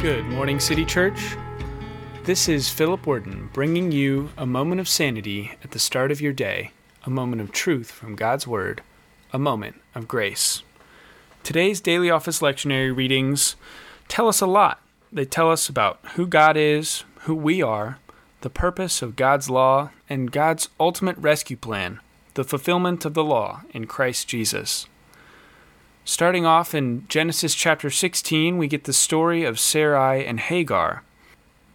Good morning, City Church. This is Philip Worden bringing you a moment of sanity at the start of your day, a moment of truth from God's Word, a moment of grace. Today's daily office lectionary readings tell us a lot. They tell us about who God is, who we are, the purpose of God's law, and God's ultimate rescue plan, the fulfillment of the law in Christ Jesus. Starting off in Genesis chapter 16, we get the story of Sarai and Hagar.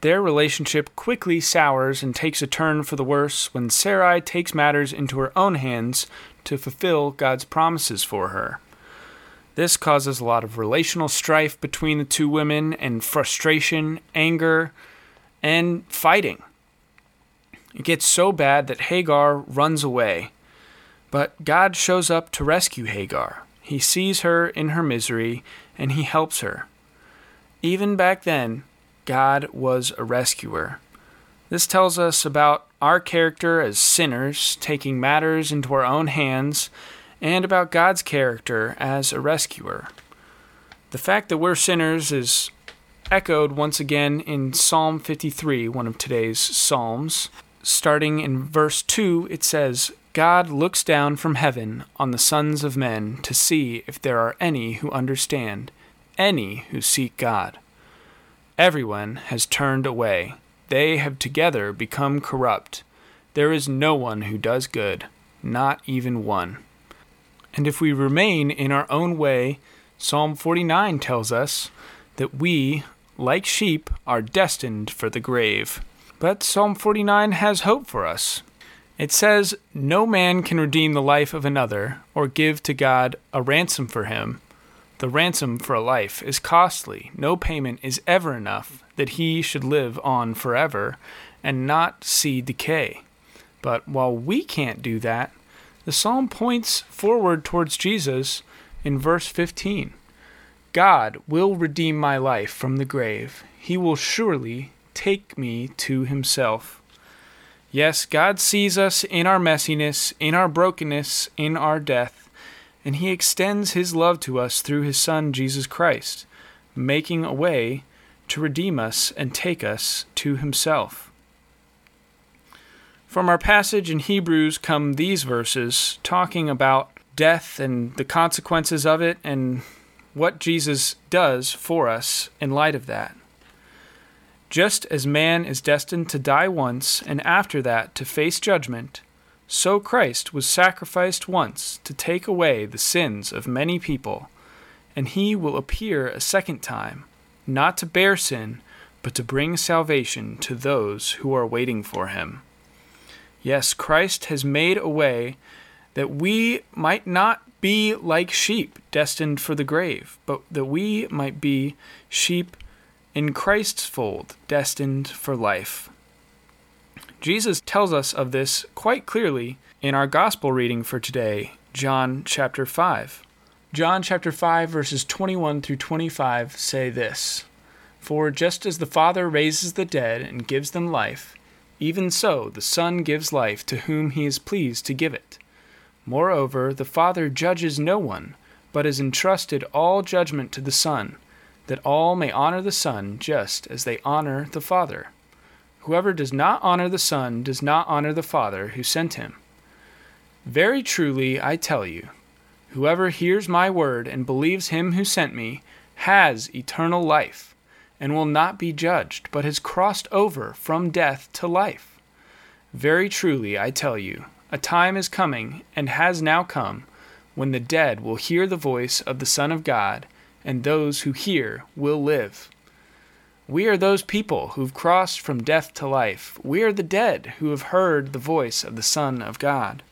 Their relationship quickly sours and takes a turn for the worse when Sarai takes matters into her own hands to fulfill God's promises for her. This causes a lot of relational strife between the two women and frustration, anger, and fighting. It gets so bad that Hagar runs away. But God shows up to rescue Hagar. He sees her in her misery and he helps her. Even back then, God was a rescuer. This tells us about our character as sinners, taking matters into our own hands, and about God's character as a rescuer. The fact that we're sinners is echoed once again in Psalm 53, one of today's Psalms. Starting in verse 2, it says, God looks down from heaven on the sons of men to see if there are any who understand, any who seek God. Everyone has turned away. They have together become corrupt. There is no one who does good, not even one. And if we remain in our own way, Psalm 49 tells us that we, like sheep, are destined for the grave. But Psalm 49 has hope for us. It says, No man can redeem the life of another, or give to God a ransom for him. The ransom for a life is costly. No payment is ever enough that he should live on forever and not see decay. But while we can't do that, the psalm points forward towards Jesus in verse 15. God will redeem my life from the grave. He will surely take me to himself. Yes, God sees us in our messiness, in our brokenness, in our death, and He extends His love to us through His Son, Jesus Christ, making a way to redeem us and take us to Himself. From our passage in Hebrews come these verses talking about death and the consequences of it and what Jesus does for us in light of that. Just as man is destined to die once and after that to face judgment, so Christ was sacrificed once to take away the sins of many people, and he will appear a second time, not to bear sin, but to bring salvation to those who are waiting for him. Yes, Christ has made a way that we might not be like sheep destined for the grave, but that we might be sheep in Christ's fold, destined for life. Jesus tells us of this quite clearly in our gospel reading for today, John chapter 5. John chapter 5 verses 21 through 25 say this: For just as the Father raises the dead and gives them life, even so the Son gives life to whom he is pleased to give it. Moreover, the Father judges no one, but has entrusted all judgment to the Son that all may honor the Son just as they honor the Father. Whoever does not honor the Son does not honor the Father who sent him. Very truly, I tell you, whoever hears my word and believes him who sent me has eternal life, and will not be judged, but has crossed over from death to life. Very truly, I tell you, a time is coming, and has now come, when the dead will hear the voice of the Son of God and those who hear will live. We are those people who've crossed from death to life. We are the dead who have heard the voice of the Son of God.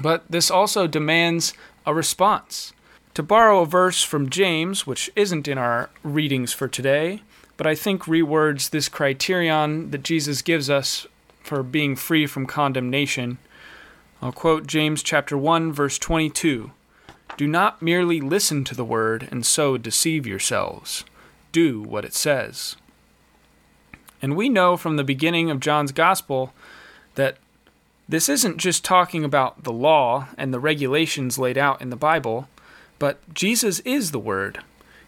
But this also demands a response. To borrow a verse from James, which isn't in our readings for today, but I think rewords this criterion that Jesus gives us for being free from condemnation. I'll quote James chapter 1 verse 22. Do not merely listen to the word and so deceive yourselves. Do what it says. And we know from the beginning of John's Gospel that this isn't just talking about the law and the regulations laid out in the Bible, but Jesus is the Word.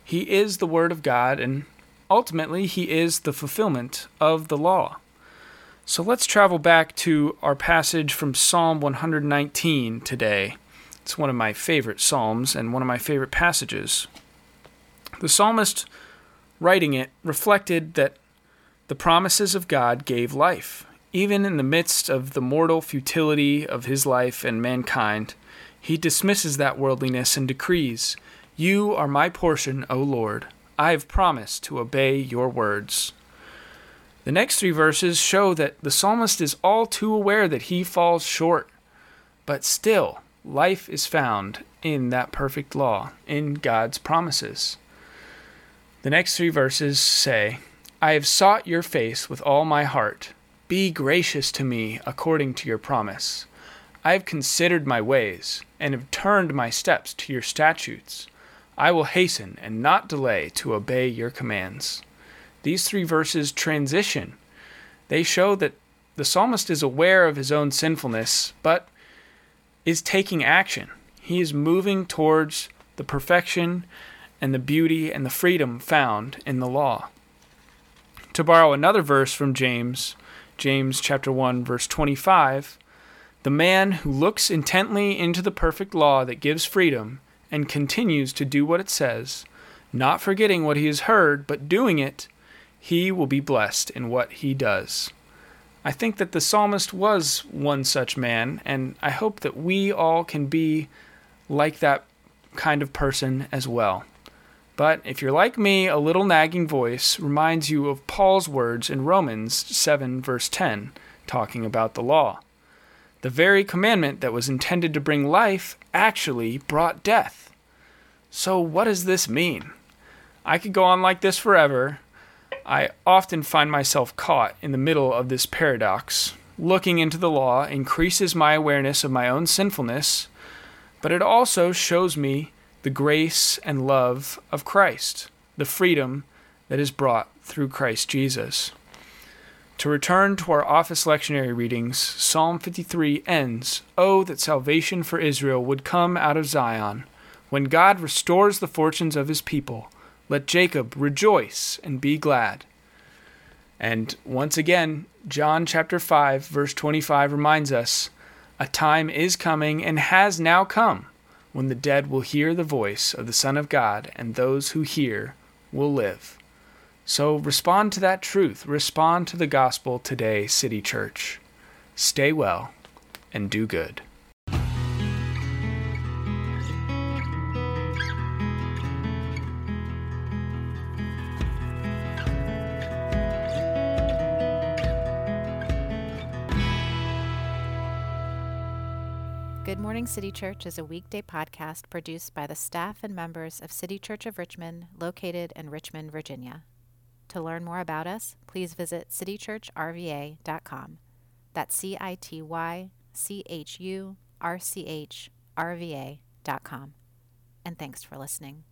He is the Word of God, and ultimately, he is the fulfillment of the law. So let's travel back to our passage from Psalm 119 today. It's one of my favorite Psalms and one of my favorite passages. The psalmist, writing it, reflected that the promises of God gave life. Even in the midst of the mortal futility of his life and mankind, he dismisses that worldliness and decrees, You are my portion, O Lord. I have promised to obey your words. The next three verses show that the psalmist is all too aware that he falls short, but still, life is found in that perfect law, in God's promises. The next three verses say, I have sought your face with all my heart. Be gracious to me according to your promise. I have considered my ways, and have turned my steps to your statutes. I will hasten and not delay to obey your commands. These three verses transition. They show that the psalmist is aware of his own sinfulness, but is taking action. He is moving towards the perfection and the beauty and the freedom found in the law. To borrow another verse from James, James chapter 1 verse 25, the man who looks intently into the perfect law that gives freedom and continues to do what it says, not forgetting what he has heard, but doing it, he will be blessed in what he does. I think that the psalmist was one such man, and I hope that we all can be like that kind of person as well. But if you're like me, a little nagging voice reminds you of Paul's words in Romans 7, verse 10, talking about the law. The very commandment that was intended to bring life actually brought death. So, what does this mean? I could go on like this forever, I often find myself caught in the middle of this paradox. Looking into the law increases my awareness of my own sinfulness, but it also shows me the grace and love of Christ, the freedom that is brought through Christ Jesus. To return to our office lectionary readings, Psalm 53 ends Oh, that salvation for Israel would come out of Zion, when God restores the fortunes of his people let Jacob rejoice and be glad. And once again, John chapter 5, verse 25 reminds us a time is coming and has now come when the dead will hear the voice of the Son of God, and those who hear will live. So respond to that truth. Respond to the gospel today, City Church. Stay well and do good. Morning City Church is a weekday podcast produced by the staff and members of City Church of Richmond, located in Richmond, Virginia. To learn more about us, please visit citychurchrva.com. That's C I T Y C H U R C H R V A.com. And thanks for listening.